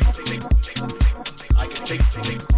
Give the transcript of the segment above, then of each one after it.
take, take, take, I can take, take.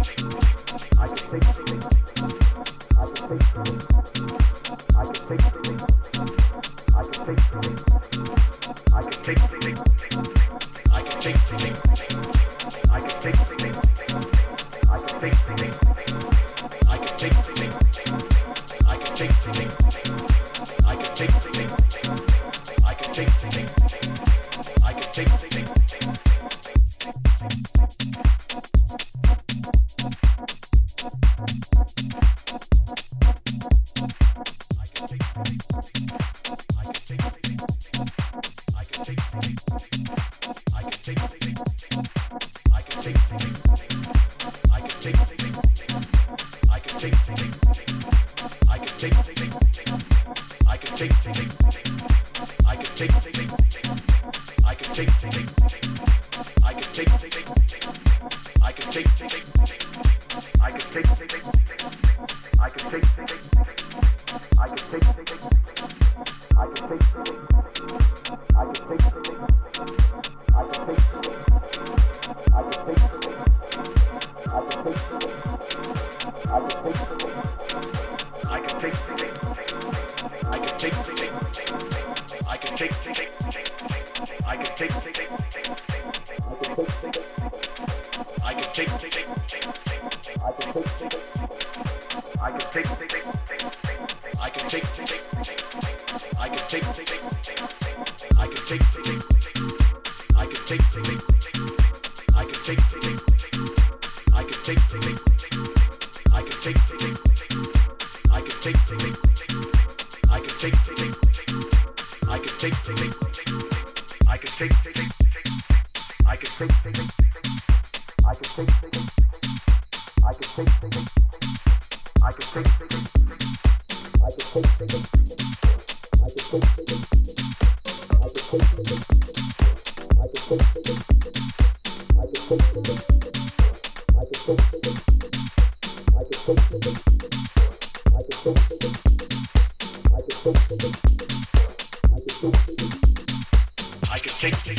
I could take, take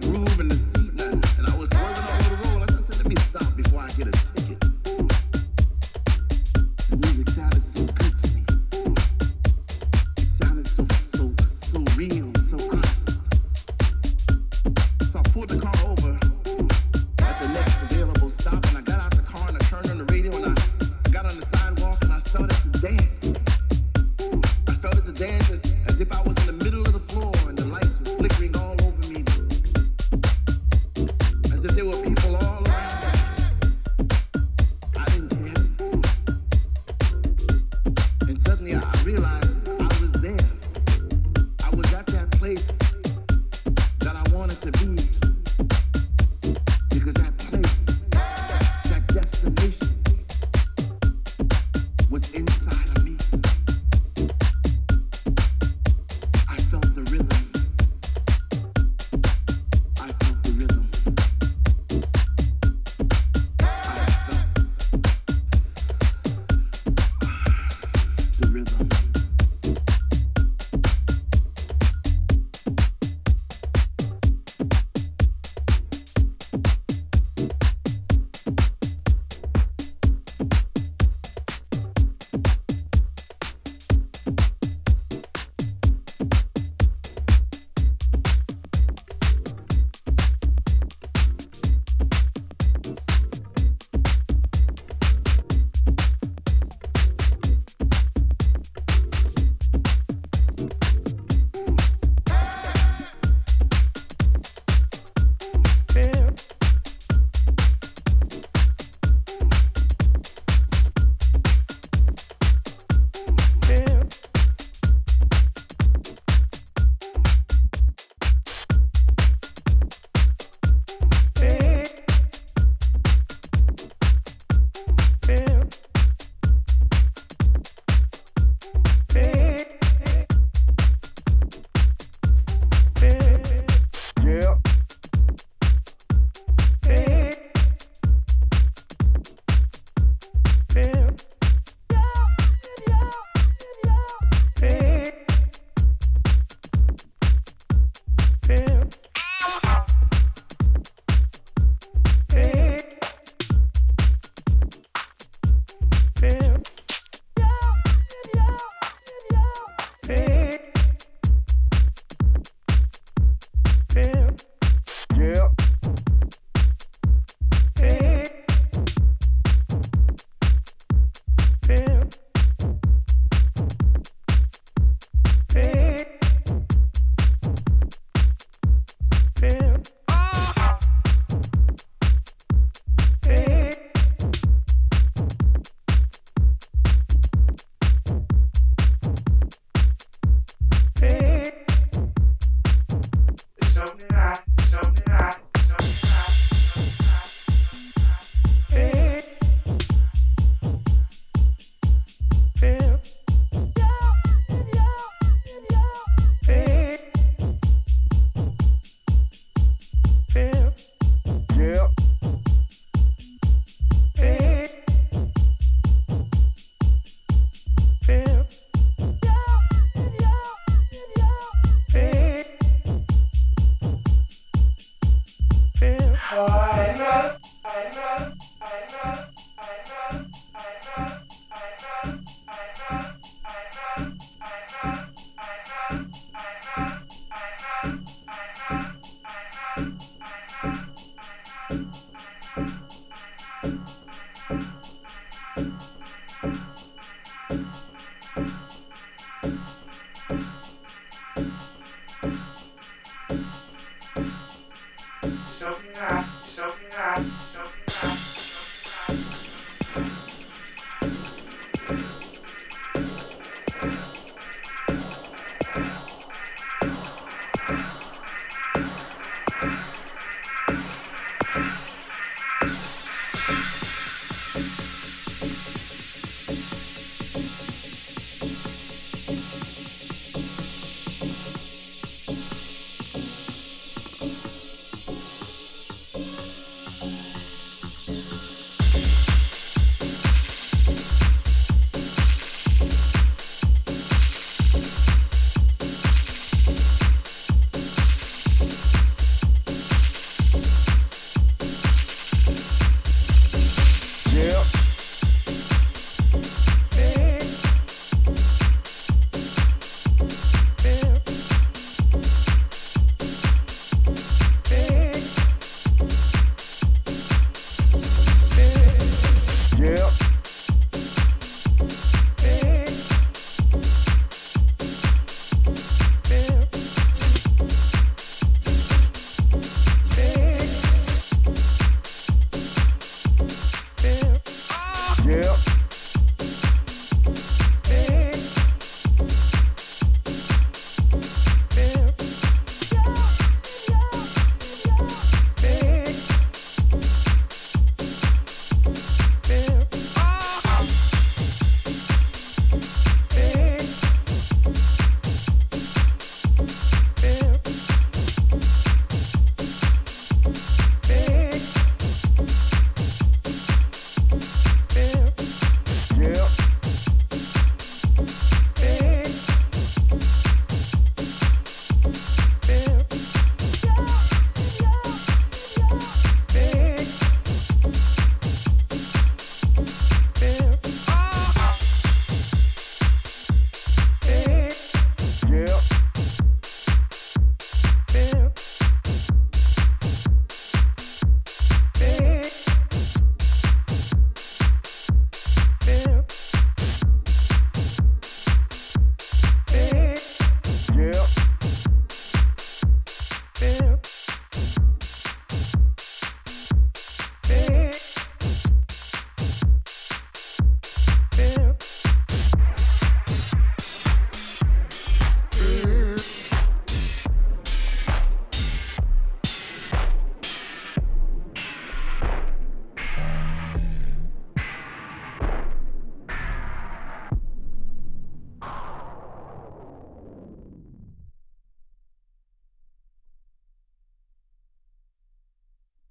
boy.